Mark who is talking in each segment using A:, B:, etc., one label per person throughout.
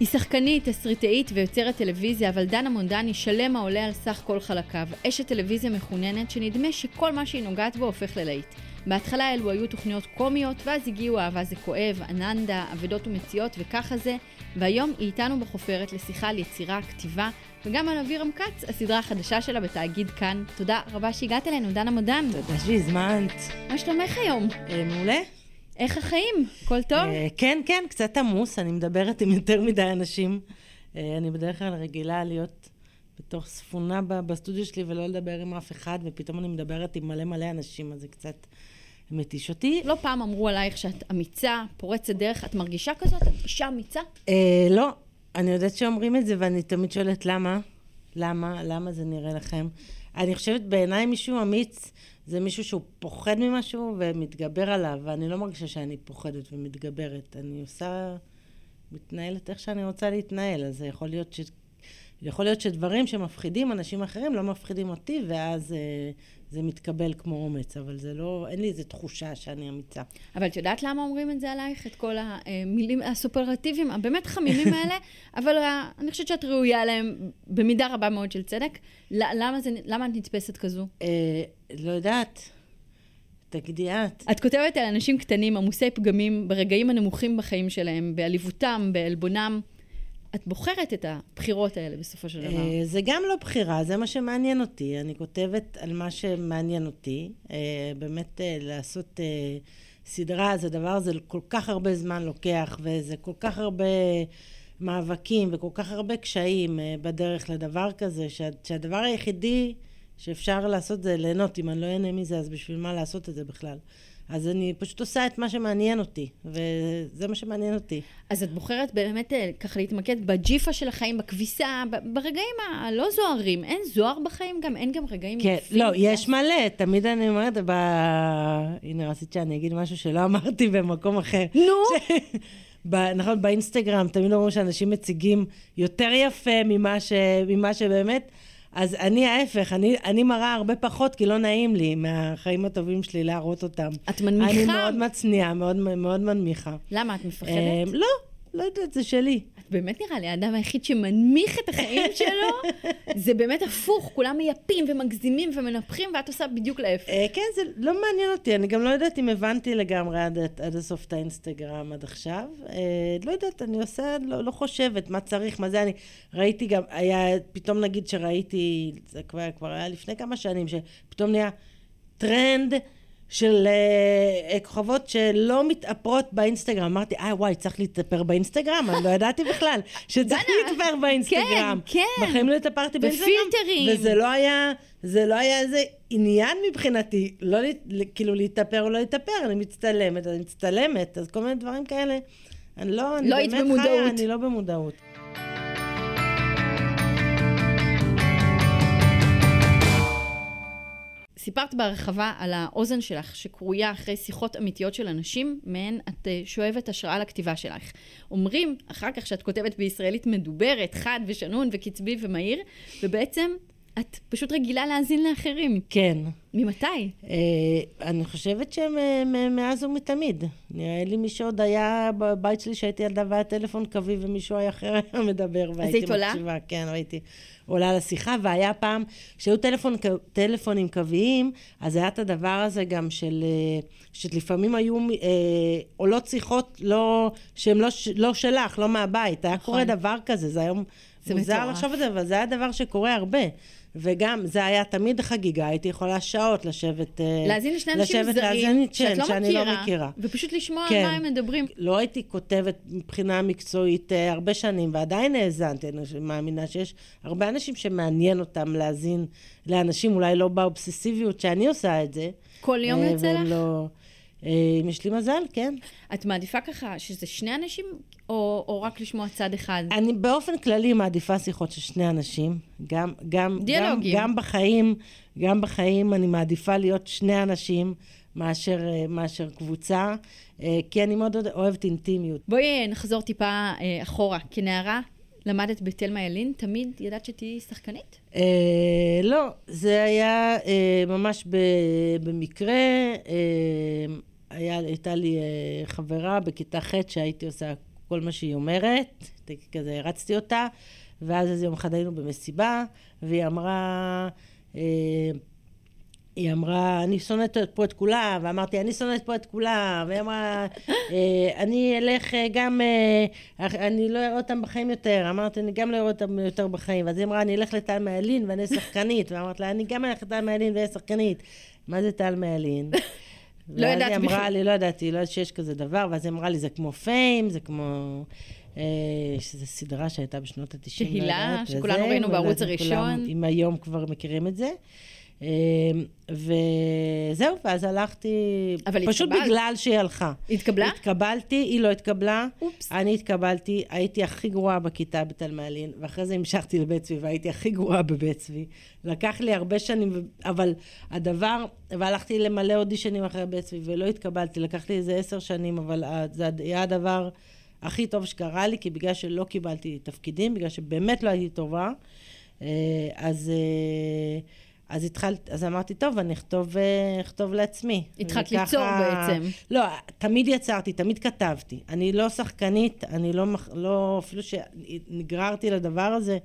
A: היא שחקנית, תסריטאית ויוצרת טלוויזיה, אבל דנה מונדני שלם העולה על סך כל חלקיו. אשת טלוויזיה מחוננת שנדמה שכל מה שהיא נוגעת בו הופך ללהיט. בהתחלה אלו היו תוכניות קומיות, ואז הגיעו אהבה זה כואב, אננדה, אבדות ומציאות וככה זה, והיום היא איתנו בחופרת לשיחה על יצירה, כתיבה, וגם על אבירם כץ, הסדרה החדשה שלה בתאגיד כאן. תודה רבה שהגעת אלינו, דנה מודן.
B: תודה שהזמנת.
A: מה שלומך היום?
B: אה, מעולה.
A: איך החיים? הכל טוב?
B: אה, כן, כן, קצת עמוס, אני מדברת עם יותר מדי אנשים. אה, אני בדרך כלל רגילה להיות בתוך ספונה בסטודיו שלי ולא לדבר עם אף אחד, ופתאום אני מדברת עם מלא מלא אנשים, אז זה קצת מתיש אותי.
A: לא פעם אמרו עלייך שאת אמיצה, פורצת דרך, את מרגישה כזאת? את אישה אמיצה?
B: אה, לא, אני יודעת שאומרים את זה, ואני תמיד שואלת למה. למה? למה זה נראה לכם? אני חושבת בעיניי מישהו אמיץ זה מישהו שהוא פוחד ממשהו ומתגבר עליו, ואני לא מרגישה שאני פוחדת ומתגברת. אני עושה, מתנהלת איך שאני רוצה להתנהל, אז זה יכול להיות ש... יכול להיות שדברים שמפחידים אנשים אחרים לא מפחידים אותי, ואז אה, זה מתקבל כמו אומץ, אבל זה לא, אין לי איזו תחושה שאני אמיצה.
A: אבל את יודעת למה אומרים את זה עלייך? את כל המילים הסופרלטיביים הבאמת חמימים האלה, אבל ה- אני חושבת שאת ראויה להם במידה רבה מאוד של צדק. למה, זה, למה את נתפסת כזו?
B: אה, לא יודעת, תגידי את.
A: את כותבת על אנשים קטנים, עמוסי פגמים, ברגעים הנמוכים בחיים שלהם, בעליבותם, בעלבונם. את בוחרת את הבחירות האלה בסופו של דבר.
B: אה, זה גם לא בחירה, זה מה שמעניין אותי. אני כותבת על מה שמעניין אותי. אה, באמת אה, לעשות סדרה, זה דבר, זה כל כך הרבה זמן לוקח, וזה כל כך הרבה מאבקים וכל כך הרבה קשיים בדרך לדבר כזה, שה, שהדבר היחידי שאפשר לעשות זה ליהנות. אם אני לא אהנה מזה, אז בשביל מה לעשות את זה בכלל? אז אני פשוט עושה את מה שמעניין אותי, וזה מה שמעניין אותי.
A: אז את בוחרת באמת אה, ככה להתמקד בג'יפה של החיים, בכביסה, ברגעים הלא זוהרים. אין זוהר בחיים גם? אין גם רגעים
B: כן,
A: יפים?
B: לא, יש מלא, תמיד אני אומרת, ב... הנה, רצית שאני אגיד משהו שלא אמרתי במקום אחר.
A: נו?
B: ב... נכון, באינסטגרם תמיד אומרים שאנשים מציגים יותר יפה ממה, ש... ממה שבאמת, אז אני ההפך, אני, אני מראה הרבה פחות, כי לא נעים לי מהחיים הטובים שלי להראות אותם.
A: את מנמיכה?
B: אני מאוד מצניעה, מאוד, מאוד מנמיכה.
A: למה, את מפחדת?
B: אה, לא, לא יודעת, זה שלי.
A: באמת נראה לי האדם היחיד שמנמיך את החיים שלו. זה באמת הפוך, כולם מייפים ומגזימים ומנפחים, ואת עושה בדיוק להפך.
B: אה, כן, זה לא מעניין אותי, אני גם לא יודעת אם הבנתי לגמרי עד, עד הסוף את האינסטגרם עד עכשיו. אה, לא יודעת, אני עושה, לא, לא חושבת מה צריך, מה זה, אני ראיתי גם, היה, פתאום נגיד שראיתי, זה כבר, כבר היה לפני כמה שנים, שפתאום נהיה טרנד. של uh, כוכבות שלא מתאפרות באינסטגרם. אמרתי, אה, וואי, צריך להתאפר באינסטגרם? אני לא ידעתי בכלל שצריך להתאפר באינסטגרם.
A: כן, כן.
B: בחיים לא התאפרתי באינסטגרם.
A: בפילטרים.
B: וזה לא היה, זה לא היה איזה עניין מבחינתי, לא כאילו להתאפר או לא להתאפר, אני מצטלמת, אני מצטלמת, אז כל מיני דברים כאלה. אני לא, אני
A: לא
B: באמת. חיה, אני לא במודעות.
A: סיפרת בהרחבה על האוזן שלך, שקרויה אחרי שיחות אמיתיות של אנשים, מהן את אה, שואבת השראה לכתיבה שלך. אומרים אחר כך שאת כותבת בישראלית מדוברת, חד ושנון וקצבי ומהיר, ובעצם את פשוט רגילה להאזין לאחרים.
B: כן.
A: ממתי?
B: אה, אני חושבת שמאז ומתמיד. נראה לי מי שעוד היה בבית שלי שהייתי ילדה והיה טלפון קווי ומישהו היה אחר היה מדבר והייתי
A: היית עולה?
B: מקשיבה. כן, הייתי עולה לשיחה, והיה פעם, כשהיו טלפון, טלפונים קוויים, אז היה את הדבר הזה גם של, אה, שלפעמים היו אה, עולות שיחות לא, שהן לא, לא שלך, לא מהבית. היה
A: נכון.
B: קורה דבר כזה, זה היום מוזר. לחשוב על זה, אבל זה היה דבר שקורה הרבה. וגם, זה היה תמיד חגיגה, הייתי יכולה שעות לשבת... אה,
A: להאזין לשני אנשים
B: לשבת
A: זרים, שאת
B: כן,
A: לא
B: שאני
A: מכירה,
B: לא מכירה.
A: ופשוט לשמוע
B: כן.
A: על מה הם מדברים.
B: לא הייתי כותבת מבחינה מקצועית אה, הרבה שנים, ועדיין האזנתי, אני מאמינה שיש הרבה אנשים שמעניין אותם להאזין לאנשים, אולי לא באובססיביות שאני עושה את זה.
A: כל יום
B: אה,
A: יוצא לך?
B: לא... אם יש לי מזל, כן.
A: את מעדיפה ככה שזה שני אנשים, או, או רק לשמוע צד אחד?
B: אני באופן כללי מעדיפה שיחות של שני אנשים. גם, גם,
A: דיאלוגים.
B: גם, גם בחיים, גם בחיים אני מעדיפה להיות שני אנשים מאשר, אה, מאשר קבוצה, אה, כי אני מאוד אוהבת אינטימיות.
A: בואי אה, נחזור טיפה אחורה. כנערה, למדת בתלמה ילין, תמיד ידעת שתהיי שחקנית?
B: אה, לא, זה היה אה, ממש ב, במקרה. אה, היה, הייתה לי אה, חברה בכיתה ח' שהייתי עושה כל מה שהיא אומרת, כזה הרצתי אותה, ואז איזה יום אחד היינו במסיבה, והיא אמרה, אה, היא אמרה, אני שונאת פה את כולם, ואמרתי, אני שונאת פה את כולם, והיא אמרה, אה, אני אלך אה, גם, אני לא אראה אותם בחיים יותר, אמרתי, אני גם לא אראה אותם יותר בחיים, ואז היא אמרה, אני אלך לטל מיילין ואני אהיה שחקנית, ואמרתי לה, אני גם אלך לטל מיילין ואהיה שחקנית. מה זה טל מיילין?
A: לא ידעת
B: ואז היא אמרה
A: בכלל.
B: לי, לא ידעתי, לא ידעתי שיש כזה דבר, ואז היא אמרה לי, זה כמו פיים, זה כמו... אה, שזו סדרה שהייתה בשנות ה-90.
A: שהילה, שכולנו ראינו בערוץ הראשון.
B: אם היום כבר מכירים את זה. אה, וזהו, ואז הלכתי,
A: אבל
B: פשוט
A: התקבלת.
B: בגלל שהיא הלכה.
A: התקבלה?
B: התקבלתי, היא לא התקבלה.
A: אופס.
B: אני התקבלתי, הייתי הכי גרועה בכיתה בתלמלין, ואחרי זה המשכתי לבית צבי, והייתי הכי גרועה בבית צבי. לקח לי הרבה שנים, אבל הדבר, והלכתי למלא אודישנים אחרי בית צבי, ולא התקבלתי, לקח לי איזה עשר שנים, אבל זה היה הדבר הכי טוב שקרה לי, כי בגלל שלא קיבלתי תפקידים, בגלל שבאמת לא הייתי טובה, אה, אז... אז התחלת, אז אמרתי, טוב, אני אכתוב, אה, אכתוב לעצמי.
A: התחלת ליצור בעצם.
B: לא, תמיד יצרתי, תמיד כתבתי. אני לא שחקנית, אני לא, לא אפילו שנגררתי לדבר הזה,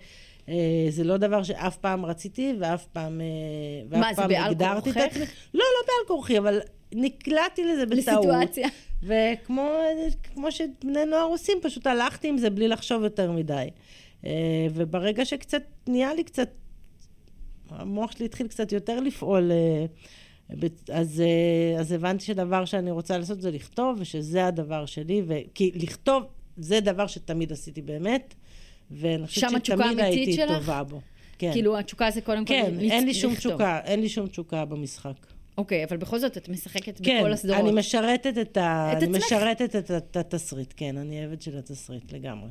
B: אה, זה לא דבר שאף פעם רציתי, ואף פעם, אה, ואף
A: מה, זה
B: פעם הגדרתי את? עצמי. לא, לא בעל כורחי, אבל נקלעתי לזה בטעות.
A: לסיטואציה.
B: וכמו כמו שבני נוער עושים, פשוט הלכתי עם זה בלי לחשוב יותר מדי. וברגע שקצת נהיה לי קצת, המוח שלי התחיל קצת יותר לפעול, אה, אז, אה, אז הבנתי שדבר שאני רוצה לעשות זה לכתוב, ושזה הדבר שלי, ו... כי לכתוב זה דבר שתמיד עשיתי באמת, ואני חושבת שתמיד הייתי
A: שלך?
B: טובה בו. כן,
A: כאילו, התשוקה זה קודם כל
B: כן,
A: לצ-
B: אין לי שום
A: לכתוב.
B: תשוקה, אין לי שום תשוקה במשחק.
A: אוקיי, אבל בכל זאת את משחקת
B: כן,
A: בכל הסדרות.
B: אני משרתת את ה...
A: את
B: אני
A: עצמך.
B: משרתת את התסריט, כן, אני עבד של התסריט לגמרי.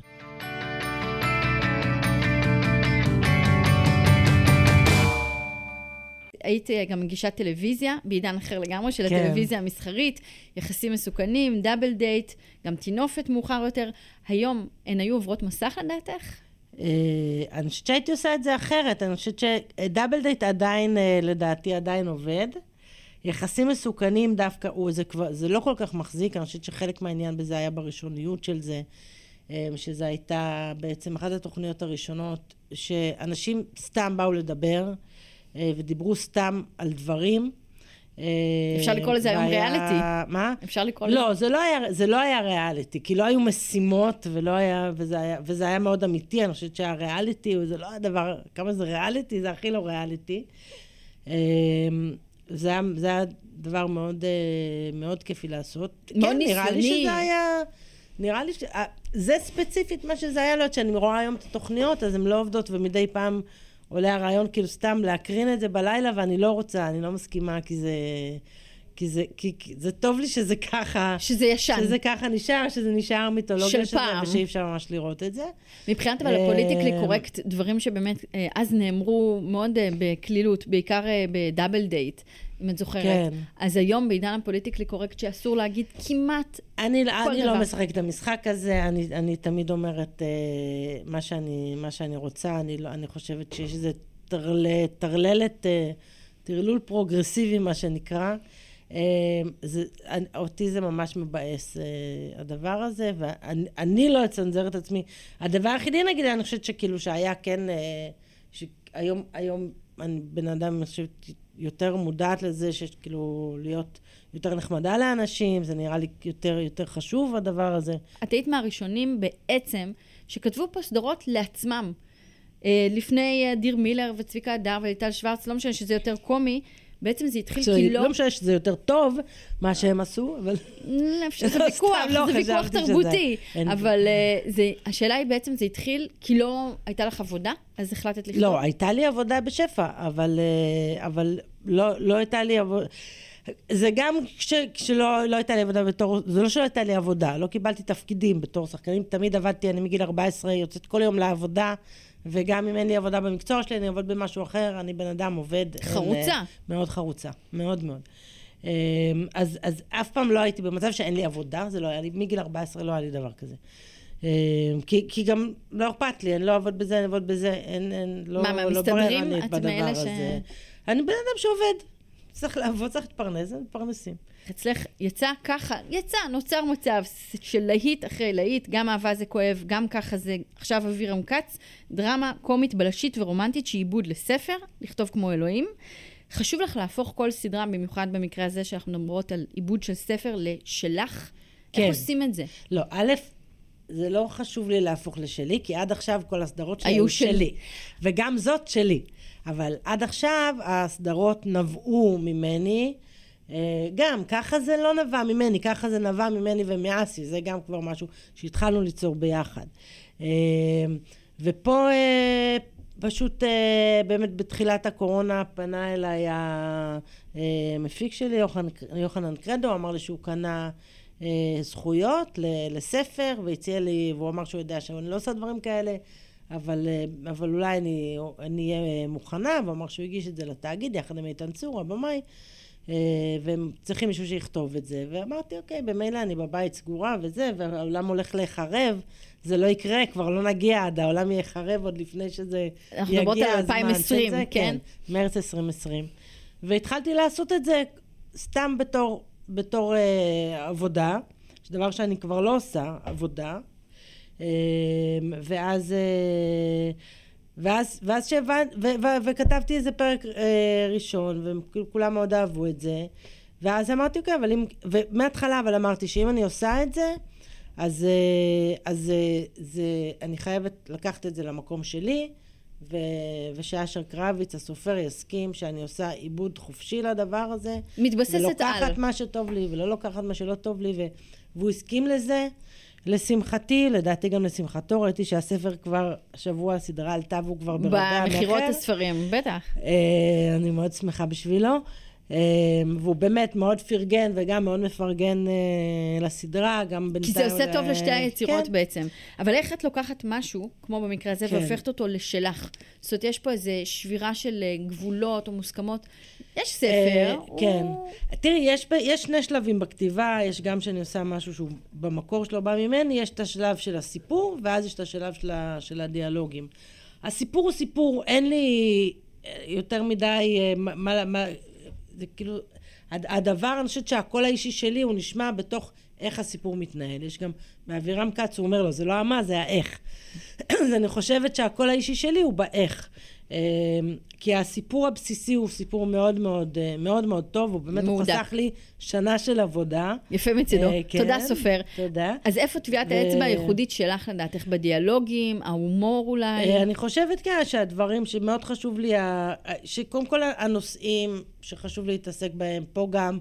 A: היית גם מגישת טלוויזיה, בעידן אחר לגמרי, של
B: כן.
A: הטלוויזיה המסחרית, יחסים מסוכנים, דאבל דייט, גם טינופת מאוחר יותר. היום הן היו עוברות מסך לדעתך?
B: אה, אני חושבת שהייתי עושה את זה אחרת, אני חושבת שדאבל דייט עדיין, אה, לדעתי, עדיין עובד. יחסים מסוכנים דווקא, הוא, זה, כבר, זה לא כל כך מחזיק, אני חושבת שחלק מהעניין בזה היה בראשוניות של זה, אה, שזה הייתה בעצם אחת התוכניות הראשונות, שאנשים סתם באו לדבר, ודיברו סתם על דברים. אה,
A: אפשר לקרוא לזה היום ריאליטי.
B: מה?
A: אפשר לקרוא לזה?
B: לא, זה לא היה, זה לא היה ריאליטי, כי לא היו משימות, ולא היה, וזה היה, וזה היה מאוד אמיתי, אני חושבת שהריאליטי, זה לא הדבר, כמה זה ריאליטי, זה הכי לא ריאליטי. אמ, זה היה, זה היה דבר מאוד, אה, מאוד כיפי לעשות.
A: מאוד
B: כן, נראה לי
A: ניסיוני.
B: שזה היה... נראה לי ש... אה, זה ספציפית מה שזה היה להיות, שאני רואה היום את התוכניות, אז הן לא עובדות, ומדי פעם עולה הרעיון כאילו סתם להקרין את זה בלילה, ואני לא רוצה, אני לא מסכימה, כי זה... כי זה, כי, כי זה טוב לי שזה ככה,
A: שזה ישן.
B: שזה ככה נשאר, שזה נשאר מיתולוגיה
A: של
B: של
A: פעם.
B: ושאי אפשר ממש לראות את זה.
A: מבחינת אבל
B: אה,
A: הפוליטיקלי קורקט, דברים שבאמת אה, אז נאמרו מאוד אה, בקלילות, בעיקר אה, בדאבל דייט, אם את זוכרת.
B: כן.
A: אז היום בעידן הפוליטיקלי קורקט שאסור להגיד כמעט,
B: אני, אני
A: דבר.
B: לא משחקת את המשחק הזה, אני, אני תמיד אומרת אה, מה, שאני, מה שאני רוצה, אני, לא, אני חושבת שיש איזה טרל, טרללת, אה, טרלול פרוגרסיבי, מה שנקרא. אה, זה, אני, אותי זה ממש מבאס, אה, הדבר הזה, ואני אני לא אצנזר את עצמי. הדבר היחידי, נגיד, אני חושבת שכאילו שהיה כן, אה, שהיום היום אני בן אדם, אני חושבת, יותר מודעת לזה שיש כאילו להיות יותר נחמדה לאנשים, זה נראה לי יותר, יותר חשוב הדבר הזה.
A: את היית מהראשונים בעצם שכתבו פה סדרות לעצמם. אה, לפני אה, דיר מילר וצביקה הדר וליטל שוורץ, לא משנה שזה יותר קומי, בעצם זה התחיל כי לא...
B: לא משנה שזה יותר טוב, מה שהם עשו, אבל...
A: לא, ויכוח, זה ויכוח תרבותי. אבל זה, השאלה היא בעצם, זה התחיל כי לא הייתה לך עבודה, אז החלטת לכתוב?
B: לא, הייתה לי עבודה בשפע, אבל, אה, לא, לא הייתה לי עבודה... זה גם כש, כשלא לא הייתה לי עבודה בתור, זה לא שלא הייתה לי עבודה, לא קיבלתי תפקידים בתור שחקנים, תמיד עבדתי, אני מגיל 14 יוצאת כל יום לעבודה, וגם אם אין לי עבודה במקצוע שלי, אני עובד במשהו אחר, אני בן אדם עובד.
A: חרוצה.
B: אין, מאוד חרוצה, מאוד מאוד. אמ, אז, אז אף פעם לא הייתי במצב שאין לי עבודה, זה לא היה לי, מגיל 14 לא היה לי דבר כזה. אמ, כי, כי גם לא אכפת לי, אני לא אעבוד בזה, אני אעבוד בזה, אין, אין, לא,
A: מה, מה,
B: לא
A: מסתדרים? את
B: בדבר
A: מאלה ש-
B: הזה. אני בן אדם שעובד, צריך לעבוד, צריך להתפרנס, מתפרנסים.
A: אצלך יצא ככה, יצא, נוצר מצב של להיט אחרי להיט, גם אהבה זה כואב, גם ככה זה עכשיו אבירם כץ, דרמה קומית בלשית ורומנטית שעיבוד לספר, לכתוב כמו אלוהים. חשוב לך להפוך כל סדרה, במיוחד במקרה הזה שאנחנו מדברות על עיבוד של ספר, לשלך?
B: כן.
A: איך עושים את זה?
B: לא, א', זה לא חשוב לי להפוך לשלי, כי עד עכשיו כל הסדרות שלי
A: היו שלי.
B: שלי. וגם זאת שלי. אבל עד עכשיו הסדרות נבעו ממני. אה, גם, ככה זה לא נבע ממני, ככה זה נבע ממני ומאסי, זה גם כבר משהו שהתחלנו ליצור ביחד. אה, ופה אה, פשוט באמת בתחילת הקורונה פנה אליי המפיק שלי, יוחנן, יוחנן קרדו, אמר לי שהוא קנה זכויות לספר והציע לי, והוא אמר שהוא יודע שאני לא עושה דברים כאלה. אבל, אבל אולי אני אהיה מוכנה, והוא אמר שהוא הגיש את זה לתאגיד יחד עם איתן צור, הבמאי, והם צריכים מישהו שיכתוב את זה. ואמרתי, אוקיי, במילא אני בבית סגורה וזה, והעולם הולך להיחרב, זה לא יקרה, כבר לא נגיע עד, העולם יחרב עוד לפני שזה
A: אנחנו
B: יגיע
A: מדברות על
B: הזמן
A: 2020,
B: של זה,
A: כן?
B: מרץ 2020. והתחלתי לעשות את זה סתם בתור, בתור אה, עבודה, שדבר שאני כבר לא עושה, עבודה. אה, ואז, אה, ואז, ואז שהבנ... ו- ו- וכתבתי איזה פרק אה, ראשון, וכולם מאוד אהבו את זה. ואז אמרתי, אוקיי, אבל אם... ומההתחלה אבל אמרתי שאם אני עושה את זה, אז, אה, אז אה, זה, אני חייבת לקחת את זה למקום שלי, ו, ושאשר קרביץ, הסופר, יסכים שאני עושה עיבוד חופשי לדבר הזה.
A: מתבססת על.
B: ולוקחת מה שטוב לי, ולא לוקחת מה שלא טוב לי, ו, והוא הסכים לזה. לשמחתי, לדעתי גם לשמחתו, ראיתי שהספר כבר, השבוע הסדרה עלתה והוא כבר ברבי המכר.
A: במכירות הספרים, בטח.
B: אה, אני מאוד שמחה בשבילו. אה, והוא באמת מאוד פרגן וגם מאוד מפרגן אה, לסדרה, גם
A: כי
B: בינתיים...
A: זה עושה טוב
B: אה,
A: לשתי היצירות
B: כן.
A: בעצם. אבל איך את לוקחת משהו, כמו במקרה הזה,
B: כן.
A: והופכת אותו לשלך? זאת אומרת, יש פה איזו שבירה של אה, גבולות או מוסכמות. יש ספר,
B: אה,
A: הוא...
B: כן. תראי, יש, יש שני שלבים בכתיבה, יש גם שאני עושה משהו שהוא במקור שלו בא ממני, יש את השלב של הסיפור, ואז יש את השלב של, ה, של הדיאלוגים. הסיפור הוא סיפור, אין לי אה, יותר מדי, אה, מה, מה זה כאילו, הד- הדבר, אני חושבת שהקול האישי שלי הוא נשמע בתוך איך הסיפור מתנהל. יש גם, באבירם כץ הוא אומר לו, זה לא המה, זה האיך. אז אני חושבת שהקול האישי שלי הוא באיך. אה, כי הסיפור הבסיסי הוא סיפור מאוד מאוד אה, מאוד מאוד טוב, הוא באמת, הוא
A: מהודק.
B: חסך לי שנה של עבודה.
A: יפה מצידו.
B: אה, כן,
A: תודה, סופר.
B: תודה.
A: אז איפה טביעת
B: ו-
A: האצבע הייחודית שלך לדעתך? בדיאלוגים, ההומור אולי?
B: אה, אני חושבת כן שהדברים שמאוד חשוב לי, שקודם כל הנושאים שחשוב להתעסק בהם, פה גם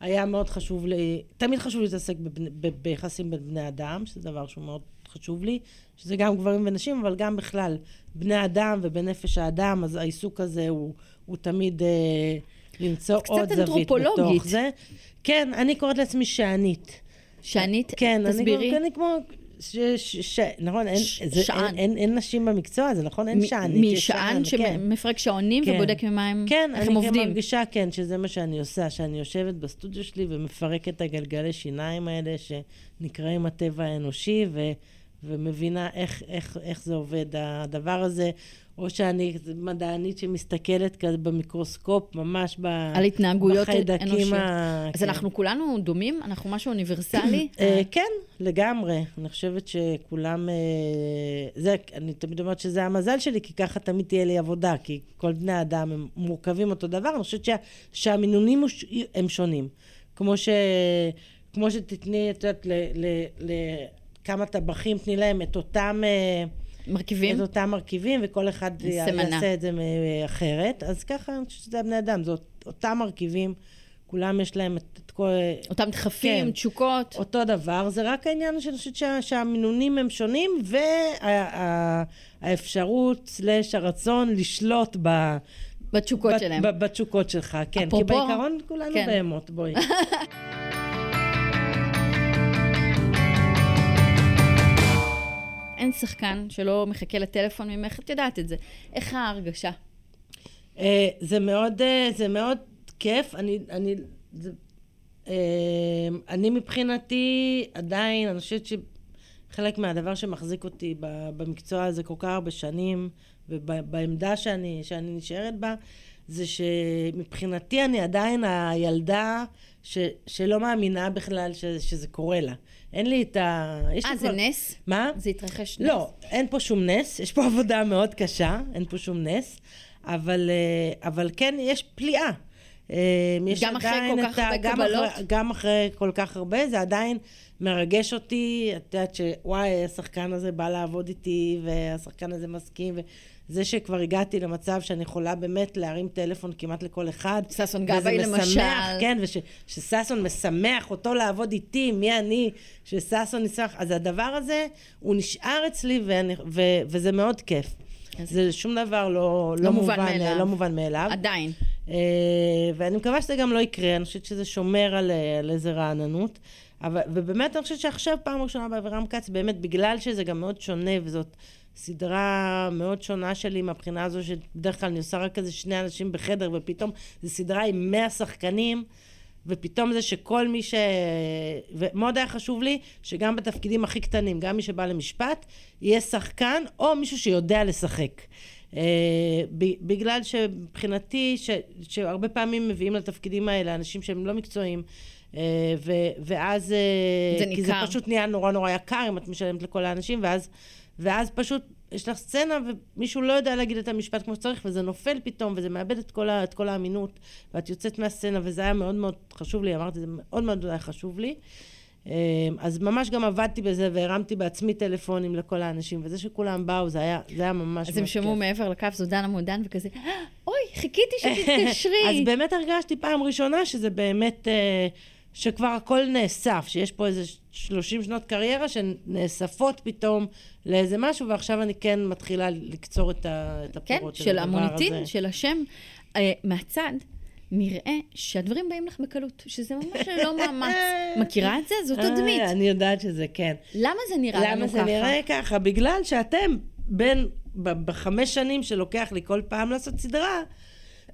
B: היה מאוד חשוב לי, תמיד חשוב להתעסק בבני- ביחסים בין בני אדם, שזה דבר שהוא מאוד חשוב לי, שזה גם גברים ונשים, אבל גם בכלל, בני אדם ובנפש האדם, אז העיסוק הזה הוא, הוא תמיד אה, למצוא
A: קצת
B: עוד זווית
A: אנתרופולוגית.
B: בתוך זה. כן, אני קוראת לעצמי שענית.
A: שענית?
B: כן,
A: תסבירי.
B: אני, אני כמו... ש, ש, ש, נכון, אין,
A: ש-
B: זה,
A: שען.
B: אין, אין, אין נשים במקצוע הזה, נכון? אין שענית,
A: משען
B: שען, כן.
A: שמפרק שעונים
B: כן.
A: ובודק ממה הם,
B: כן,
A: איך
B: אני
A: הם
B: כן
A: עובדים.
B: מרגישה, כן, שזה מה שאני עושה, שאני יושבת בסטודיו שלי ומפרקת את הגלגלי שיניים האלה שנקראים הטבע האנושי, ו, ומבינה איך, איך, איך זה עובד הדבר הזה, או שאני מדענית שמסתכלת כזה במיקרוסקופ, ממש ב...
A: על התנהגויות אנושיות.
B: ה...
A: אז
B: כן.
A: אנחנו כולנו דומים? אנחנו משהו אוניברסלי?
B: אה, כן, לגמרי. אני חושבת שכולם... אה, זה, אני תמיד אומרת שזה המזל שלי, כי ככה תמיד תהיה לי עבודה, כי כל בני האדם הם מורכבים אותו דבר. אני חושבת שה, שהמינונים הם שונים. כמו, ש, כמו שתתני, את יודעת, ל- ל- לכמה טבחים, תני להם את אותם... אה,
A: מרכיבים?
B: את אותם מרכיבים, וכל אחד
A: סמנה.
B: יעשה את זה אחרת. אז ככה, אני חושבת שזה הבני אדם, זה אות- אותם מרכיבים, כולם יש להם את, את כל...
A: אותם דחפים,
B: כן.
A: תשוקות.
B: אותו דבר, זה רק העניין שאני חושבת שה, שהמינונים הם שונים, והאפשרות, סלש הרצון, לשלוט ב,
A: בתשוקות
B: בת-
A: שלהם.
B: ב- בתשוקות שלך, כן. כי
A: אפרופו-
B: בעיקרון כולנו
A: כן.
B: בהמות, בואי.
A: אין שחקן שלא מחכה לטלפון ממך, את יודעת את זה. איך ההרגשה?
B: אה, זה מאוד, אה, זה מאוד כיף. אני, אני, זה, אה, אני מבחינתי עדיין, אני חושבת שחלק מהדבר שמחזיק אותי במקצוע הזה כל כך הרבה שנים, ובעמדה שאני, שאני נשארת בה, זה שמבחינתי אני עדיין הילדה ש, שלא מאמינה בכלל ש, שזה קורה לה. אין לי את ה...
A: אה, זה
B: כבר-
A: נס?
B: מה?
A: זה התרחש נס?
B: לא, אין פה שום נס, יש פה עבודה מאוד קשה, אין פה שום נס, אבל, אה, אבל כן, יש פליאה. אה, יש
A: גם אחרי כל כך הרבה
B: גם
A: קבלות?
B: אחרי, גם אחרי כל כך הרבה, זה עדיין מרגש אותי, את יודעת שוואי, השחקן הזה בא לעבוד איתי, והשחקן הזה מסכים, וזה שכבר הגעתי למצב שאני יכולה באמת להרים טלפון כמעט לכל אחד.
A: ששון
B: וזה
A: גבאי
B: משמח,
A: למשל.
B: כן, ושששון משמח אותו לעבוד איתי, מי אני, שששון ישמח, אז הדבר הזה, הוא נשאר אצלי, ואני, ו, וזה מאוד כיף. זה שום דבר לא,
A: לא מובן מאליו.
B: לא מובן מאליו.
A: עדיין.
B: אה, ואני מקווה שזה גם לא יקרה, אני חושבת שזה שומר על, על איזה רעננות. אבל, ובאמת, אני חושבת שעכשיו, פעם ראשונה באבירם כץ, באמת, בגלל שזה גם מאוד שונה, וזאת סדרה מאוד שונה שלי מהבחינה הזו, שבדרך כלל אני עושה רק איזה שני אנשים בחדר, ופתאום זו סדרה עם 100 שחקנים, ופתאום זה שכל מי ש... ומאוד היה חשוב לי שגם בתפקידים הכי קטנים, גם מי שבא למשפט, יהיה שחקן או מישהו שיודע לשחק. אה, בגלל שמבחינתי, ש... שהרבה פעמים מביאים לתפקידים האלה אנשים שהם לא מקצועיים, אה, ו... ואז... אה,
A: זה
B: כי זה
A: ניכר.
B: פשוט נהיה נורא נורא יקר אם את משלמת לכל האנשים, ואז, ואז פשוט יש לך סצנה ומישהו לא יודע להגיד את המשפט כמו שצריך, וזה נופל פתאום, וזה מאבד את כל, ה... את כל האמינות, ואת יוצאת מהסצנה, וזה היה מאוד מאוד חשוב לי, אמרתי, זה מאוד מאוד היה חשוב לי. אה, אז ממש גם עבדתי בזה והרמתי בעצמי טלפונים לכל האנשים, וזה שכולם באו, זה היה, זה היה ממש
A: אז הם שמעו. מעבר לקו, זו דנה מודן, וכזה, "אה, אוי, חיכיתי שתתקשרי.
B: אז באמת הרגשתי פעם ראשונה שזה באמת, אה, שכבר הכל נאסף, שיש פה איזה 30 שנות קריירה שנאספות פתאום לאיזה משהו, ועכשיו אני כן מתחילה לקצור את, ה, את
A: כן,
B: הפירות של,
A: של
B: הדבר
A: המוניטין,
B: הזה.
A: של השם. אה, מהצד, נראה שהדברים באים לך בקלות, שזה ממש לא מאמץ. מכירה את זה? זו תדמית.
B: אה, אני יודעת שזה כן.
A: למה זה נראה לנו
B: למה
A: ככה?
B: זה נראה ככה? בגלל שאתם, בין, בחמש שנים שלוקח לי כל פעם לעשות סדרה,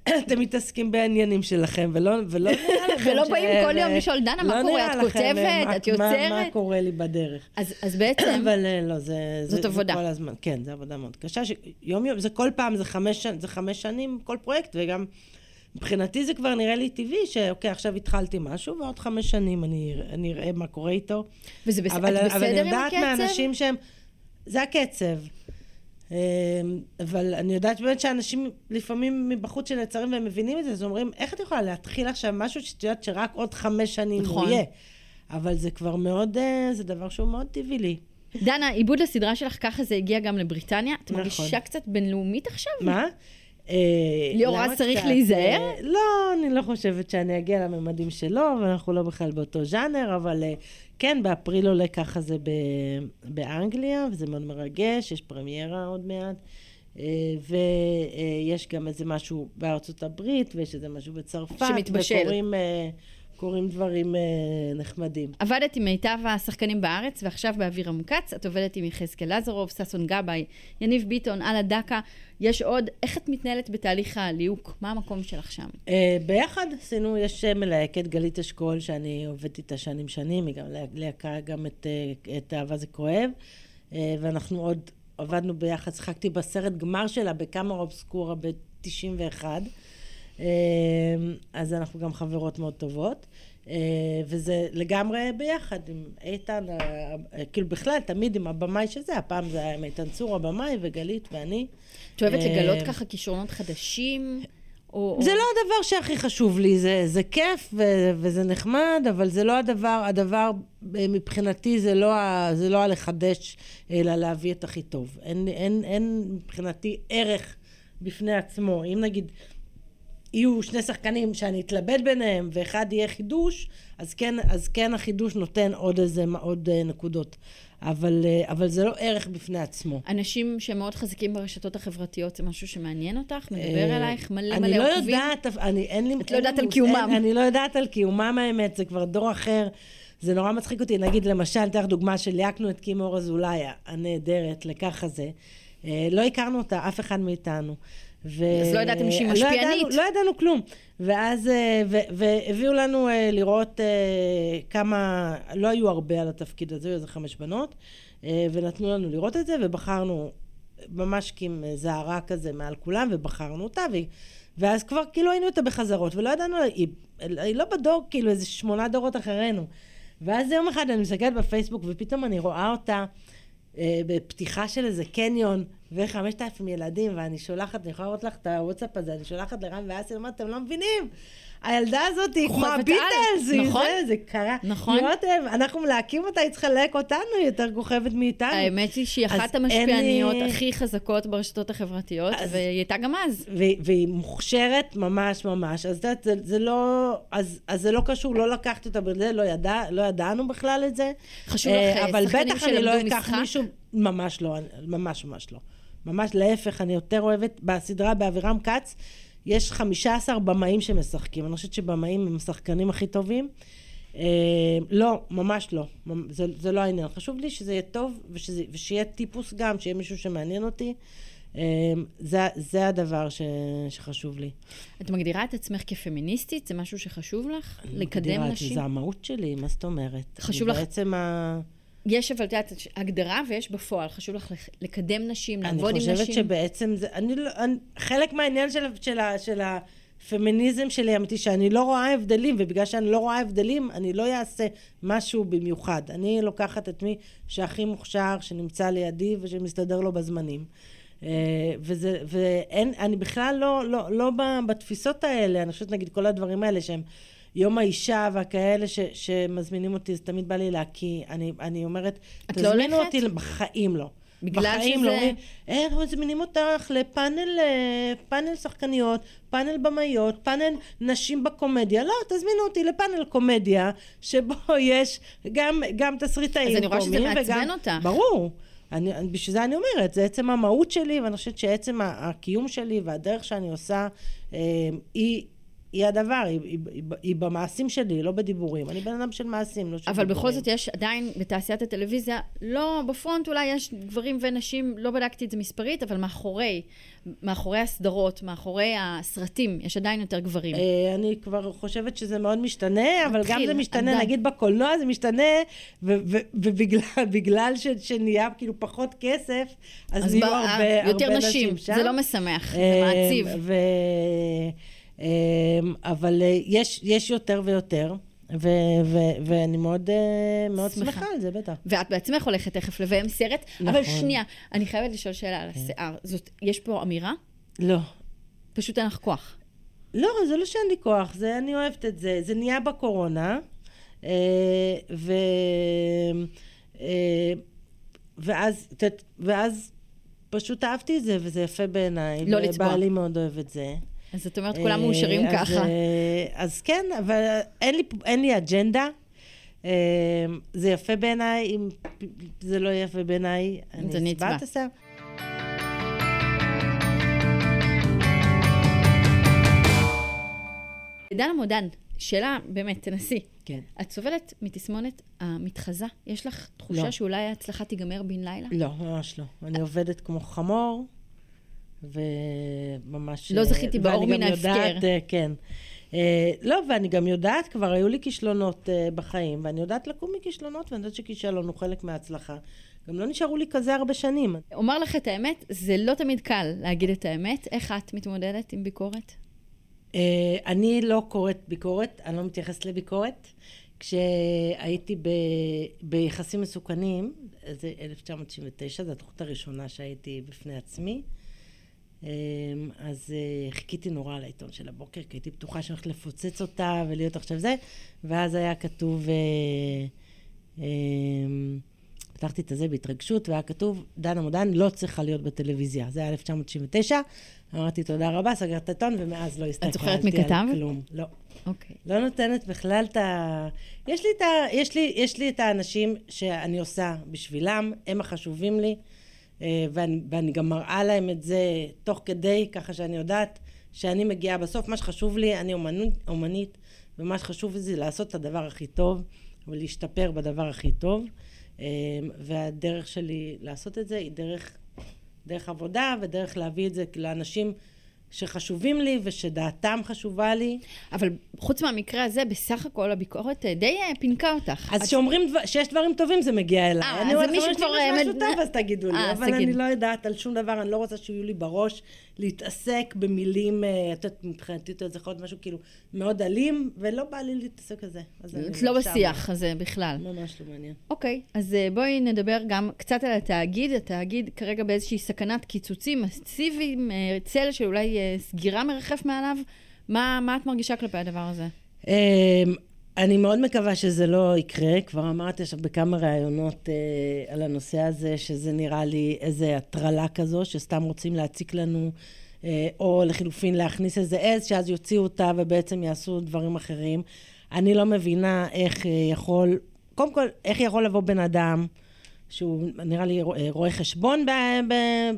B: אתם מתעסקים בעניינים שלכם, ולא, ולא נראה לכם
A: ולא באים כל יום לשאול, "דנה, מה
B: לא
A: קורה? את
B: לכם,
A: כותבת? את יוצרת?"
B: מה קורה לי בדרך.
A: אז, בעצם,
B: אבל אה, לא, זה...
A: זאת עבודה.
B: כל הזמן, כן, זו עבודה מאוד קשה. ש... יום יום, זה כל פעם, זה חמש, שנים- כל פרויקט, וגם מבחינתי זה כבר נראה לי טבעי, שאוקיי, עכשיו התחלתי משהו, ועוד חמש שנים אני, אני אראה מה קורה איתו.
A: וזה בס...
B: אבל,
A: את
B: אבל אני
A: בסדר עם
B: יודעת
A: הקצב?
B: מהאנשים שהם... זה הקצב. אמ, אבל אני יודעת באמת שאנשים לפעמים מבחוץ שנעצרים והם מבינים את זה, אז אומרים, איך את יכולה להתחיל עכשיו משהו שאת יודעת שרק עוד חמש שנים
A: נכון.
B: הוא יהיה? אבל זה כבר מאוד, אה, זה דבר שהוא מאוד טבעי לי.
A: דנה, עיבוד לסדרה שלך, ככה זה הגיע גם לבריטניה. את
B: נכון.
A: מרגישה קצת בינלאומית עכשיו?
B: מה? אה,
A: ליאור רז צריך? להיזהר?
B: לא, אני לא חושבת שאני אגיע לממדים שלו, ואנחנו לא בכלל באותו ז'אנר, אבל אה, כן, באפריל עולה ככה זה באנגליה, וזה מאוד מרגש, יש פרמיירה עוד מעט. אה, ויש גם איזה משהו בארצות הברית, ויש איזה משהו בצרפת.
A: שמתבשל.
B: וקורים אה, קורים דברים אה, נחמדים.
A: עבדת עם מיטב השחקנים בארץ, ועכשיו באבירם כץ, את עובדת עם יחזקאל לזרוב, ששון גבאי, יניב ביטון, אללה דקה. יש עוד, איך את מתנהלת בתהליך הליהוק? מה המקום שלך שם?
B: אה, ביחד עשינו, יש אה, מלהקת גלית אשכול, שאני עובדת איתה שנים שנים, היא גם ליהקה גם את, אה, את אהבה זה כואב, אה, ואנחנו עוד עבדנו ביחד, שיחקתי בסרט גמר שלה בקאמרה אובסקורה ב-91, אז אנחנו גם חברות מאוד טובות. אה, וזה לגמרי ביחד עם איתן, כאילו בכלל, תמיד עם הבמאי שזה, הפעם זה היה עם איתן צור הבמאי וגלית ואני.
A: את אוהבת לגלות ככה כישרונות חדשים? או,
B: זה
A: או...
B: לא הדבר שהכי חשוב לי, זה, זה כיף ו, וזה נחמד, אבל זה לא הדבר, הדבר אה, מבחינתי זה לא, ה, זה לא הלחדש, אלא להביא את הכי טוב. אין, אין, אין מבחינתי ערך בפני עצמו. אם נגיד יהיו שני שחקנים שאני אתלבט ביניהם ואחד יהיה חידוש, אז כן, אז כן החידוש נותן עוד איזה, עוד אה, נקודות. אבל, אה, אבל זה לא ערך בפני עצמו.
A: אנשים שהם מאוד חזקים ברשתות החברתיות, זה משהו שמעניין אותך? מדבר
B: אה,
A: אלייך? מלא
B: אני
A: מלא
B: לא
A: עוקבים?
B: יודעת, אני, אין לי...
A: את לא יודעת על קיומם.
B: אני לא יודעת על קיומם האמת, זה כבר דור אחר. זה נורא מצחיק אותי, נגיד למשל, אתן לך דוגמה של ליהקנו את קים אור אזולאי הנהדרת, לככה זה. לא הכרנו אותה, אף אחד מאיתנו. ו...
A: אז לא ידעתם שהיא
B: לא
A: משפיענית?
B: ידענו, לא ידענו כלום. ואז, אה, ו- והביאו לנו אה, לראות אה, כמה, לא היו הרבה על התפקיד הזה, היו איזה חמש בנות, ונתנו לנו לראות את זה, ובחרנו ממש קים זערה כזה מעל כולם, ובחרנו אותה, ו... ואז כבר כאילו היינו איתה בחזרות, ולא ידענו, היא, היא לא בדור, כאילו איזה שמונה דורות אחרינו. ואז יום אחד אני מסתכלת בפייסבוק, ופתאום אני רואה אותה אה, בפתיחה של איזה קניון, וחמשת אלפים ילדים, ואני שולחת, אני יכולה לראות לך את הוואטסאפ הזה, אני שולחת לרן ואסי, אומרת, אתם לא מבינים, הילדה הזאת היא כמו הביטלס,
A: נכון?
B: זה, זה קרה.
A: נכון.
B: לראות, אה, אנחנו מלהקים אותה, היא צריכה ללהק אותנו, היא יותר כוכבת מאיתנו.
A: האמת היא שהיא אחת המשפיעניות
B: לי-
A: הכי חזקות ברשתות החברתיות,
B: אז-
A: והיא הייתה גם אז.
B: והיא, מוכשרת ממש ממש, אז יודעת, זה, זה לא, אז, אז זה לא קשור, לא לקחתי אותה בזה, לא, ידע, לא ידענו בכלל את זה.
A: חשוב
B: אה,
A: לך, אה,
B: אבל
A: שחקנים
B: בטח אני לא
A: שלמדו
B: אקח
A: משחק?
B: מישהו, ממש לא, ממש ממש לא. ממש להפך, אני יותר אוהבת, בסדרה באבירם כץ, יש 15 במאים שמשחקים, אני חושבת שבמאים הם השחקנים הכי טובים. אה, לא, ממש לא, זה, זה לא העניין. חשוב לי שזה יהיה טוב, ושזה, ושיהיה טיפוס גם, שיהיה מישהו שמעניין אותי. אה, זה, זה הדבר ש, שחשוב לי.
A: את מגדירה את עצמך כפמיניסטית? זה משהו שחשוב לך? לקדם
B: מגדירה את זה,
A: נשים?
B: זה המהות שלי, מה זאת אומרת?
A: חשוב
B: אני
A: לך-
B: בעצם ה...
A: יש אבל, את יודעת, הגדרה ויש בפועל. חשוב לך לקדם נשים,
B: אני
A: לעבוד עם נשים.
B: חושבת שבעצם זה... אני לא... אני, חלק מהעניין של, של, של הפמיניזם שלי אמיתי, שאני לא רואה הבדלים, ובגלל שאני לא רואה הבדלים, אני לא אעשה משהו במיוחד. אני לוקחת את מי שהכי מוכשר, שנמצא לידי ושמסתדר לו בזמנים. אה, וזה, ואין, אני בכלל לא, לא, לא בתפיסות האלה, אני חושבת נגיד כל הדברים האלה שהם יום האישה והכאלה ש, שמזמינים אותי, זה תמיד בא לי להקיא, אני, אני אומרת,
A: לא
B: תזמינו
A: הולכת?
B: אותי, בחיים לא.
A: בגלל
B: בחיים
A: שזה-
B: לא אומרים, אה, אנחנו מזמינים אותך לפאנל, אה, פאנל שחקניות, פאנל במאיות, פאנל נשים בקומדיה. לא, תזמינו אותי לפאנל קומדיה, שבו יש גם, גם תסריטאים
A: אז אני רואה שזה
B: קומיים
A: מעצבן
B: וגם-
A: אותך.
B: ברור. אני, בשביל זה אני אומרת, זה עצם המהות שלי, ואני חושבת שעצם הקיום שלי והדרך שאני עושה, אה, היא, היא הדבר, היא, היא, היא, היא במעשים שלי, לא בדיבורים. אני בן אדם של מעשים, לא של
A: אבל
B: דיבורים.
A: בכל זאת יש עדיין בתעשיית הטלוויזיה, לא, בפרונט אולי יש גברים ונשים, לא בדקתי את זה מספרית, אבל מאחורי, מאחורי הסדרות, מאחורי הסרטים, יש עדיין יותר גברים.
B: אה, אני כבר חושבת שזה מאוד משתנה, אבל גם
A: מתחיל,
B: זה משתנה,
A: עדיין.
B: נגיד בקולנוע זה משתנה, ובגלל בגלל ש- שנהיה כאילו פחות כסף, אז,
A: אז
B: נהיו הרבה,
A: יותר
B: הרבה
A: נשים,
B: שם.
A: זה לא משמח, זה
B: אה,
A: מעציב.
B: ו- אבל אה, יש, יש יותר ויותר, ו- ו- ואני מאוד, אה, מאוד
A: שמחה.
B: שמחה על זה, בטח.
A: ואת בעצמך הולכת תכף לביים סרט, אבל
B: נכון.
A: שנייה, אני חייבת לשאול שאלה על השיער. זאת, יש פה אמירה?
B: לא.
A: פשוט אין לך כוח.
B: לא, זה לא שאין לי כוח, זה, אני אוהבת את זה. זה נהיה בקורונה, אה, ו... אה, ואז, ואז פשוט אהבתי את זה, וזה יפה בעיניי.
A: לא לצבוע.
B: ובעלי מאוד אוהב את זה.
A: אז את אומרת, כולם
B: אה,
A: מאושרים
B: אז,
A: ככה.
B: אה, אז כן, אבל אין לי, אין לי אג'נדה. אה, זה יפה בעיניי, אם זה לא יפה בעיניי,
A: אני אצבע.
B: אצבע את השיער.
A: דנה מודן, שאלה, באמת, תנסי.
B: כן.
A: את סובלת מתסמונת המתחזה? יש לך תחושה
B: לא.
A: שאולי ההצלחה תיגמר בן לילה?
B: לא, ממש לא. אני עובדת כמו חמור, וממש...
A: לא זכיתי באור מן ההפקר.
B: אה, כן. אה, לא, ואני גם יודעת, כבר היו לי כישלונות אה, בחיים, ואני יודעת לקום מכישלונות, ואני יודעת שכישלון הוא חלק מההצלחה. גם לא נשארו לי כזה הרבה שנים.
A: אומר לך את האמת, זה לא תמיד קל להגיד את האמת. איך את מתמודדת עם ביקורת?
B: אה, אני לא קוראת ביקורת, אני לא מתייחסת לביקורת. כשהייתי ב, ביחסים מסוכנים, זה 1999, זו התוכנית הראשונה שהייתי בפני עצמי. אה, אז אה, חיכיתי נורא על העיתון של הבוקר, כי הייתי בטוחה שאני הולכת לפוצץ אותה ולהיות עכשיו זה, ואז היה כתוב, אה, אה, פתחתי את הזה בהתרגשות, והיה כתוב, דנה מודן לא צריכה להיות בטלוויזיה. זה היה 1999, אמרתי תודה רבה, סגרתי את העיתון, ומאז לא הסתכלתי
A: זוכרת מי כתב?
B: על כלום. לא.
A: אוקיי.
B: לא נותנת בכלל את ה... יש לי את, ה... יש לי, יש לי את האנשים שאני עושה בשבילם, הם החשובים לי, ואני, ואני גם מראה להם את זה תוך כדי, ככה שאני יודעת שאני מגיעה בסוף. מה שחשוב לי, אני אומנות, אומנית, ומה שחשוב לי זה לעשות את הדבר הכי טוב, ולהשתפר בדבר הכי טוב. אה, והדרך שלי לעשות את זה היא דרך, דרך עבודה, ודרך להביא את זה לאנשים שחשובים לי ושדעתם חשובה לי.
A: אבל חוץ מהמקרה הזה, בסך הכל הביקורת אה, די אה, פינקה אותך.
B: אז כשאומרים דבר, שיש דברים טובים זה מגיע אליי.
A: אה,
B: אני אומרת,
A: מישהו
B: "חברים שלי,
A: כבר, אה,
B: יש משהו טוב אז תגידו לי.
A: אה, אז
B: אבל
A: תגיד.
B: אני לא יודעת על שום דבר, אני לא רוצה שיהיו לי בראש להתעסק במילים, אה, את יודעת, מבחינתי זה יכול להיות משהו כאילו מאוד אלים, ולא בא לי להתעסק בזה.
A: את לא. בשיח הזה בכלל.
B: ממש לא מעניין.
A: אוקיי, אז אה, בואי נדבר גם קצת על התאגיד. התאגיד כרגע באיזושהי סכנת קיצוצים מסיביים, אה, צל של אולי אה, סגירה מרחף מעליו. מה, מה את מרגישה כלפי הדבר הזה?
B: אמ, אני מאוד מקווה שזה לא יקרה, כבר אמרתי עכשיו בכמה ראיונות אה, על הנושא הזה, שזה נראה לי איזה הטרלה כזו, שסתם רוצים להציק לנו, אה, או לחילופין להכניס איזה עז, שאז יוציאו אותה ובעצם יעשו דברים אחרים. אני לא מבינה איך אה, יכול, קודם כל, איך יכול לבוא בן אדם, שהוא נראה לי אה, רואה חשבון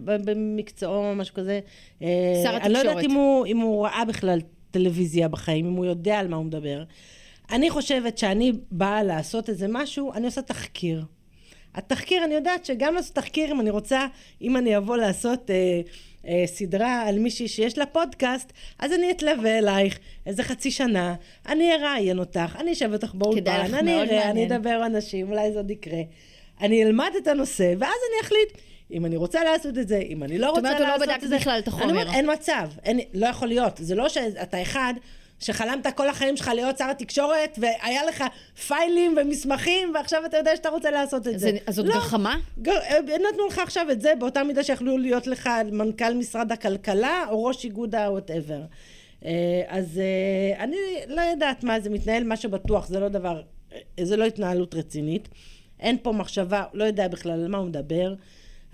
B: במקצועו משהו כזה. אה,
A: שר
B: אני לא יודעת
A: התקשורת.
B: אם הוא, אם הוא ראה בכלל טלוויזיה בחיים, אם הוא יודע על מה הוא מדבר. אני חושבת שאני באה לעשות איזה משהו, אני עושה תחקיר. התחקיר, אני יודעת שגם לעשות תחקיר, אם אני רוצה, אם אני אבוא לעשות אה, אה, סדרה על מישהי שיש לה פודקאסט, אז אני אתלווה אלייך איזה חצי שנה, אני אראיין אותך, אני אשב אותך באולפן, אני אראה, אני. אדבר עם אנשים, אולי זה עוד יקרה. אני אלמד את הנושא, ואז אני אחליט אם אני רוצה לעשות את זה, אם אני לא
A: זאת
B: רוצה
A: אומרת, הוא לא
B: לעשות
A: בדק
B: את זה.
A: בכלל את
B: אני
A: החומר.
B: אומרת, אין מצב, אין, לא יכול להיות. זה לא שאתה אחד שחלמת כל החיים שלך להיות שר התקשורת, והיה לך פיילים ומסמכים, ועכשיו אתה יודע שאתה רוצה לעשות את זה.
A: זה- אז זאת
B: לא.
A: גחמה?
B: ג- נתנו לך עכשיו את זה באותה מידה שיכלו להיות לך מנכ"ל משרד הכלכלה או ראש איגוד ה-whatever. אה, אז אה, אני לא יודעת מה זה מתנהל, מה שבטוח זה לא דבר, אה, זה לא התנהלות רצינית. אין פה מחשבה, לא יודע בכלל על מה הוא מדבר.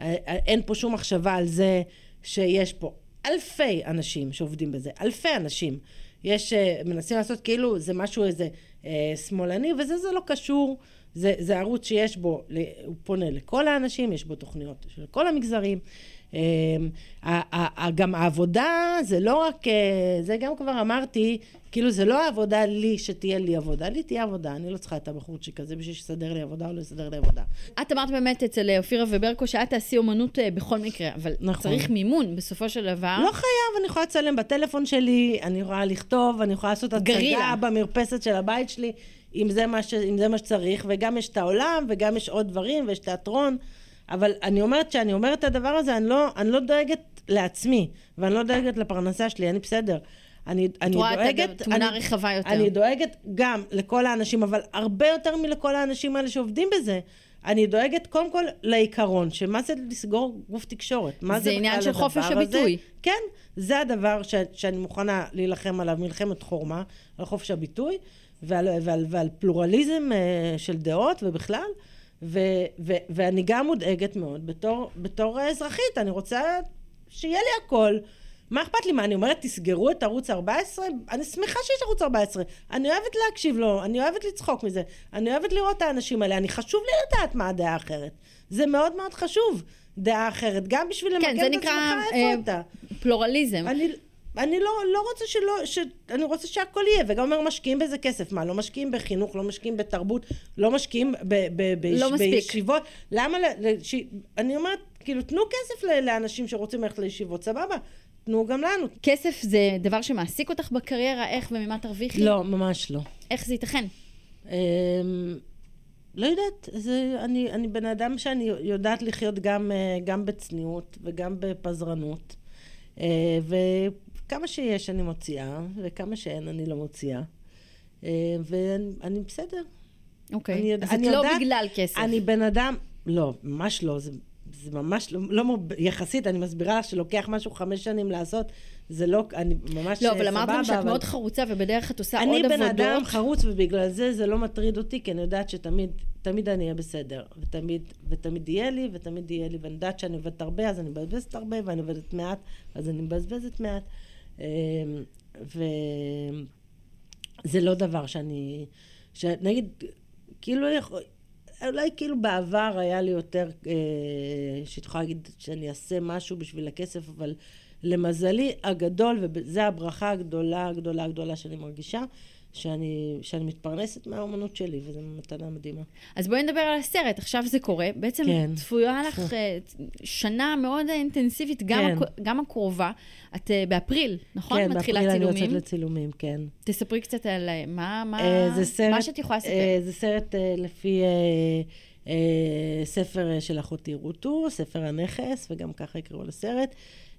B: אה, אה, אין פה שום מחשבה על זה שיש פה אלפי אנשים שעובדים בזה, אלפי אנשים. יש, אה, מנסים לעשות כאילו זה משהו איזה אה, שמאלני, וזה זה לא קשור. זה, זה ערוץ שיש בו, הוא פונה לכל האנשים, יש בו תוכניות של כל המגזרים. ה- גם העבודה זה לא רק, אה, זה גם כבר אמרתי, כאילו זה לא העבודה לי שתהיה לי עבודה, לי תהיה עבודה, אני לא צריכה את הבחורצ'יק הזה בשביל שיסדר לי עבודה או לא יסדר לי עבודה.
A: את אמרת באמת אצל אה, אופירה וברקו שאת תעשי אומנות אה, בכל מקרה, אבל
B: נכון.
A: צריך מימון בסופו של דבר.
B: לא חייב, אני יכולה לצלם בטלפון שלי, אני יכולה לכתוב, אני יכולה לעשות. הצגה במרפסת של הבית שלי, אם זה, מה ש, אם זה מה שצריך, וגם יש את העולם, וגם יש עוד דברים, ויש תיאטרון. אבל אני אומרת שאני אומרת את הדבר הזה, אני לא, אני לא דואגת לעצמי, ואני לא דואגת לפרנסה שלי, אני בסדר. אני, אני
A: רואה את
B: דואגת...
A: התמונה
B: אני,
A: הרחבה יותר.
B: אני דואגת גם לכל האנשים, אבל הרבה יותר מלכל האנשים האלה שעובדים בזה. אני דואגת קודם כל לעיקרון, שמה זה לסגור גוף תקשורת? מה
A: זה
B: זה
A: עניין של חופש
B: הזה?
A: הביטוי.
B: כן, זה הדבר ש, שאני מוכנה להילחם עליו, מלחמת חורמה, על חופש הביטוי ועל, ועל, ועל פלורליזם אה, של דעות ובכלל. ו, ו, ואני גם מודאגת מאוד בתור, בתור אזרחית, אני רוצה שיהיה לי הכל. מה אכפת לי? מה, אני אומרת, תסגרו את ערוץ 14? אני שמחה שיש ערוץ 14. אני אוהבת להקשיב לו, אני אוהבת לצחוק מזה, אני אוהבת לראות את האנשים האלה, אני חשוב לי לדעת מה הדעה האחרת. זה מאוד מאוד חשוב, דעה אחרת, גם בשביל
A: כן, זה
B: את
A: נקרא
B: עצמך
A: אה,
B: איפה אתה.
A: פלורליזם.
B: אני, אני לא, לא רוצה שלא, ש, אני רוצה שהכל יהיה, וגם אומר משקיעים בזה כסף, מה, לא משקיעים בחינוך, לא משקיעים בתרבות, לא משקיעים ב, ב, ב,
A: לא מספיק.
B: בישיבות, למה, ל, ל, ש, אני אומרת, כאילו, תנו כסף ל, לאנשים שרוצים ללכת לישיבות, סבבה, תנו גם לנו.
A: כסף זה דבר שמעסיק אותך בקריירה, איך וממה תרוויחי?
B: לא, ממש לא.
A: איך זה ייתכן?
B: אמ, לא יודעת, זה, אני, אני בן אדם שאני יודעת לחיות גם, אה, גם בצניעות וגם בפזרנות, אה, וכמה שיש אני מוציאה, וכמה שאין אני לא מוציאה, אה, ואני אני בסדר.
A: אוקיי.
B: אני
A: אז את
B: אני
A: לא
B: יודעת-
A: בגלל כסף.
B: אני בן אדם, לא, ממש לא, זה זה ממש לא, לא יחסית, אני מסבירה לך שלוקח משהו חמש שנים לעשות, זה לא, אני ממש
A: לא, אבל אמרת גם שאת מאוד חרוצה, ובדרך את עושה
B: אני
A: עוד
B: בן
A: עבודות.
B: אדם חרוץ, ובגלל זה זה לא מטריד אותי, כי אני יודעת שתמיד, תמיד אני אהיה בסדר. ותמיד, ותמיד יהיה לי, ותמיד יהיה לי, ואני יודעת שאני עובדת הרבה, אז אני מבזבזת הרבה, ואני עובדת מעט, אז אני מבזבזת מעט. אמ, וזה לא דבר שאני, שנגיד, כאילו, יכול- אולי כאילו בעבר היה לי יותר, אה, שהייתי יכולה להגיד שאני אעשה משהו בשביל הכסף, אבל למזלי הגדול, וזו הברכה הגדולה, הגדולה, הגדולה שאני מרגישה, שאני, שאני מתפרנסת מהאומנות שלי, וזו מתנה מדהימה.
A: אז בואי נדבר על הסרט, עכשיו זה קורה. בעצם
B: כן.
A: צפויה לך
B: צפו.
A: אה, שנה מאוד אינטנסיבית, גם,
B: כן.
A: הכ- גם הקרובה. את אה, באפריל, נכון?
B: כן,
A: מתחילה
B: באפריל אני
A: צילומים.
B: יוצאת לצילומים, כן.
A: תספרי קצת על אה, מה, מה,
B: זה סרט,
A: מה שאת יכולה לספר.
B: אה, זה סרט אה, לפי אה, אה, ספר של אחותי רוטו, ספר הנכס, וגם ככה יקראו לסרט.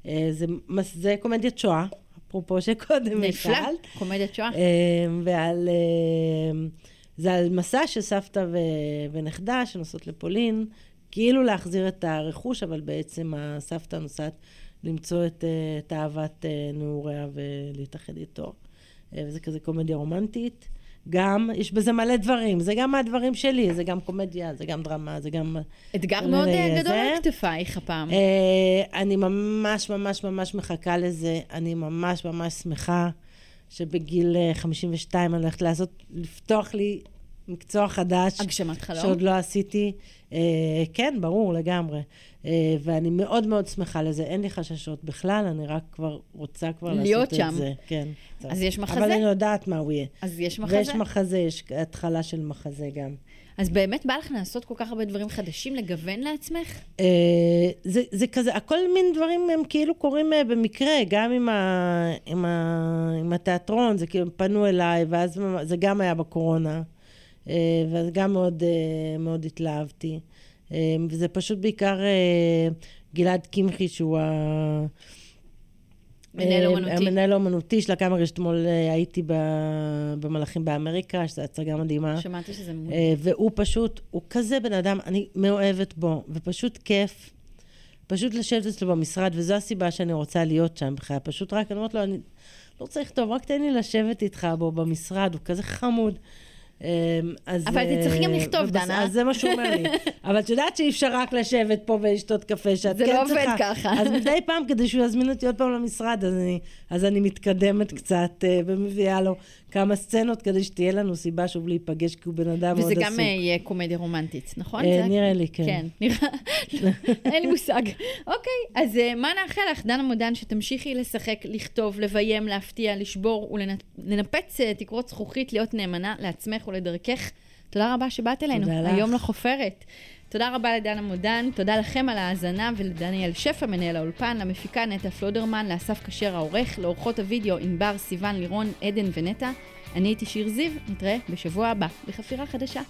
B: אה, זה, זה קומדיית שואה, אפרופו שקודם
A: נפלא. קומדיית שואה.
B: אה, ועל... אה, זה על מסע של סבתא ו- ונכדה שנוסעות לפולין, כאילו להחזיר את הרכוש, אבל בעצם הסבתא נוסעת למצוא את, אה, את אהבת אה, נעוריה ולהתאחד איתו. וזה כזה קומדיה רומנטית. גם, יש בזה מלא דברים, זה גם מהדברים שלי, זה גם קומדיה, זה גם דרמה, זה גם...
A: אתגר
B: זה
A: מאוד אה. גדול על כתפייך הפעם.
B: אה, אני ממש ממש ממש מחכה לזה, אני ממש ממש שמחה שבגיל אה, 52 אני הולכת לעשות, לפתוח לי מקצוע חדש.
A: הגשמת חלום?
B: שעוד לא עשיתי. אה, כן, ברור, לגמרי. אה, ואני מאוד מאוד שמחה לזה, אין לי חששות בכלל, אני רק כבר רוצה כבר
A: להיות
B: לעשות
A: שם.
B: את זה. כן.
A: אז יש מחזה?
B: אבל אני יודעת מה הוא יהיה.
A: אז יש מחזה?
B: ויש מחזה, יש התחלה של מחזה גם.
A: אז באמת בא לך לעשות כל כך הרבה דברים חדשים, לגוון לעצמך?
B: אה, זה, זה כזה, הכל מין דברים הם כאילו קורים אה, במקרה, גם עם, ה, עם, ה, עם התיאטרון, זה כאילו, פנו אליי, ואז זה גם היה בקורונה, ואז גם מאוד, מאוד התלהבתי. אה, וזה פשוט בעיקר אה, גלעד קמחי, שהוא ה...
A: מנהל
B: אה,
A: אומנותי.
B: המנהל האומנותי של הקאמרי, שאתמול אה, הייתי במלאכים באמריקה, שזו הצגה מדהימה.
A: שמעתי שזה מול.
B: אה, והוא פשוט, הוא כזה בן אדם, אני מאוהבת בו, ופשוט כיף. פשוט לשבת אצלו במשרד, וזו הסיבה שאני רוצה להיות שם בכלל. פשוט רק, אני אומרת לו, אני לא צריך לכתוב, רק תן לי לשבת איתך בו במשרד, הוא כזה חמוד. אה, אז,
A: אבל
B: אה,
A: תצטרכי גם לכתוב, דנה.
B: אז זה מה שהוא אומר לי. אבל את יודעת שאי אפשר רק לשבת פה ולשתות קפה, שאת
A: זה
B: כן
A: לא עובד
B: צריכה.
A: ככה.
B: אז מדי פעם, כדי שהוא יזמין אותי עוד פעם למשרד, אז אני, אז אני מתקדמת קצת, אה, ומביאה לו כמה סצנות, כדי שתהיה לנו סיבה שוב להיפגש, כי הוא בן אדם מאוד
A: וזה
B: עסוק.
A: גם אה, יהיה קומדיה רומנטית, נכון?
B: אה, נראה לי, כן.
A: כן, נראה, אין לי מושג. אוקיי, אז אה, מה נאחל לך, דנה מודן, שתמשיכי לשחק, לכתוב, לביים, להפתיע, לשבור ולנפץ תקרות זכוכית, להיות נאמנה לעצמך ולדרכך. תודה רבה שבאת אלינו,
B: תודה לך.
A: היום לחופרת. תודה רבה לדנה מודן, תודה לכם על ההאזנה ולדניאל שפע, מנהל האולפן, למפיקה נטע פלודרמן, לאסף כשר העורך, לאורחות הוידאו ענבר, סיון, לירון, עדן ונטע. אני הייתי שיר זיו, נתראה בשבוע הבא בחפירה חדשה.